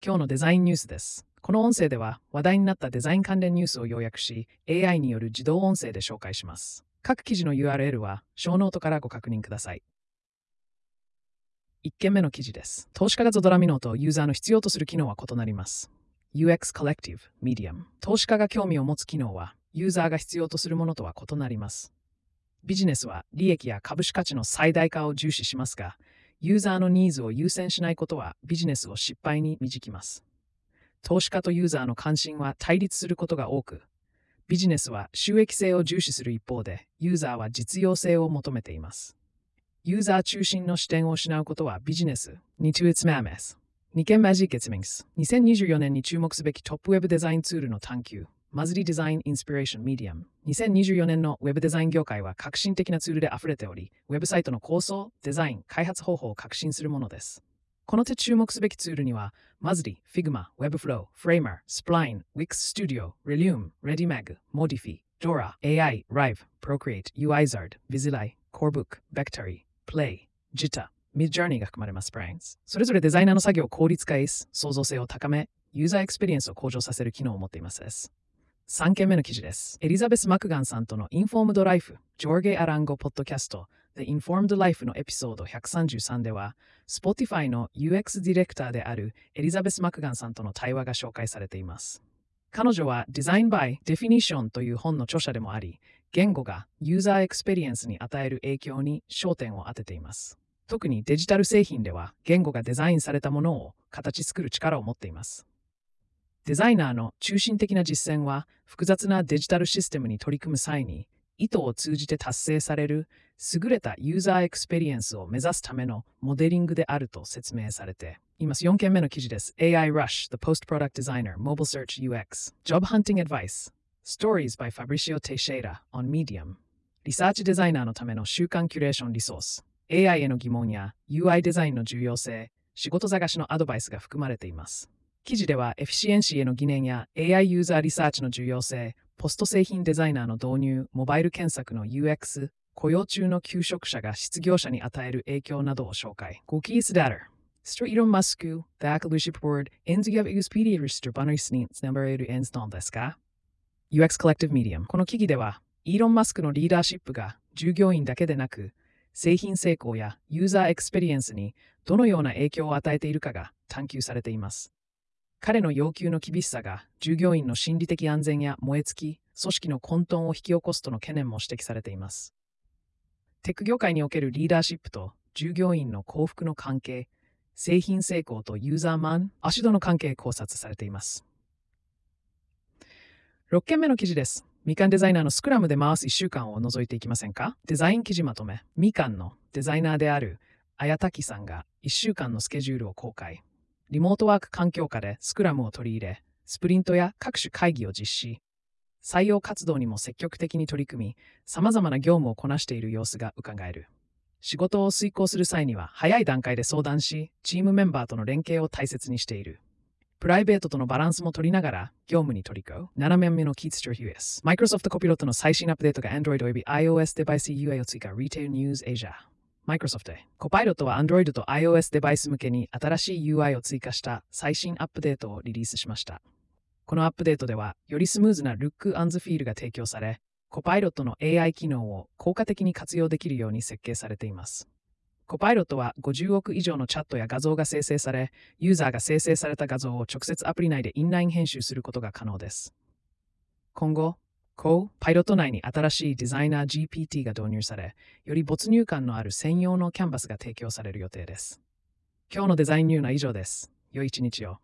今日のデザインニュースです。この音声では話題になったデザイン関連ニュースを要約し、AI による自動音声で紹介します。各記事の URL は、ショーノートからご確認ください。1件目の記事です。投資家が望むものとユーザーの必要とする機能は異なります。UX Collective Medium 投資家が興味を持つ機能は、ユーザーが必要とするものとは異なります。ビジネスは利益や株主価値の最大化を重視しますが、ユーザーのニーズを優先しないことはビジネスを失敗に導きます。投資家とユーザーの関心は対立することが多く、ビジネスは収益性を重視する一方で、ユーザーは実用性を求めています。ユーザー中心の視点を失うことはビジネスに to its mammoth。2件マジックツミンス。2024年に注目すべきトップウェブデザインツールの探求。マズリデザインインスピレーションメディアム。2024年のウェブデザイン業界は革新的なツールで溢れており、ウェブサイトの構想、デザイン、開発方法を革新するものです。この他注目すべきツールには、 Muzli、Figma、Webflow、Framer、Spline、Wix Studio、Relume、ReadyMag、 Modyfi、 Dora AI、Rive、Procreate、 Uizard、 Visily AI、Corebook、 Vectary、Play、 Jitter、Midjourney が含まれます。Brains。それぞれデザイナーの作業を効率化し、創造性を高め、ユーザーエクスペリエンスを向上させる機能を持っています。3件目の記事です。エリザベス・マクガンさんとの Informed Life、ジョーゲ・アランゴ・ポッドキャスト、The Informed Life のエピソード133では、Spotify の UX ディレクターであるエリザベス・マクガンさんとの対話が紹介されています。彼女は Design by Definition という本の著者でもあり、言語がユーザーエクスペリエンスに与える影響に焦点を当てています。特にデジタル製品では言語がデザインされたものを形作る力を持っています。デザイナーの中心的な実践は複雑なデジタルシステムに取り組む際に意図を通じて達成される優れたユーザーエクスペリエンスを目指すためのモデリングであると説明されています。4件目の記事です。AI Rush, The Post-Product Designer, Mobile Search UX, Job Hunting Advice, Stories by Fabricio Teixeira on Medium リサーチデザイナーのための週間キュレーションリソース AI への疑問や UI デザインの重要性、仕事探しのアドバイスが含まれています。記事ではエフィシエンシーへ疑念や AI ユーザーリサーチの重要性、ポスト製品デザイナーの導入、モバイル検索の UX、雇用中の求職者が失業者に与える影響などを紹介。5キースダー Str Elon Musk, the Akaluship Board, Enzigav Expedia Rister Bannersnits Number 1ですか ?UX Collective Medium。この記事では、イーロン・マスクのリーダーシップが従業員だけでなく、製品成功やユーザーエクスペリエンスにどのような影響を与えているかが探求されています。彼の要求の厳しさが従業員の心理的安全や燃え尽き、組織の混沌を引き起こすとの懸念も指摘されています。テック業界におけるリーダーシップと従業員の幸福の関係、製品成功とユーザーマン、足戸の関係考察されています。6件目の記事です。みかんデザイナーのスクラムで回す1週間を覗いていきませんか？デザイン記事まとめ。みかんのデザイナーである綾滝さんが1週間のスケジュールを公開。リモートワーク環境下でスクラムを取り入れ、スプリントや各種会議を実施。採用活動にも積極的に取り組み、様々な業務をこなしている様子がうかがえる。仕事を遂行する際には早い段階で相談し、チームメンバーとの連携を大切にしている。プライベートとのバランスも取りながら業務に取り組む。7面目のキーツ・ジョー・ヒューエス。マイクロソフトコピロットの最新アップデートが Android および iOS デバイス UI を追加。Retail News Asia。マイクロソフトへ。コパイロットは Android と iOS デバイス向けに新しい UI を追加した最新アップデートをリリースしました。このアップデートでは、よりスムーズなルックアンズフィールが提供され、コパイロットの AI 機能を効果的に活用できるように設計されています。コパイロットは50億以上のチャットや画像が生成され、ユーザーが生成された画像を直接アプリ内でインライン編集することが可能です。今後、こうパイロット内に新しいデザイナー GPT が導入され、より没入感のある専用のキャンバスが提供される予定です。今日のデザインニューは以上です。良い一日を。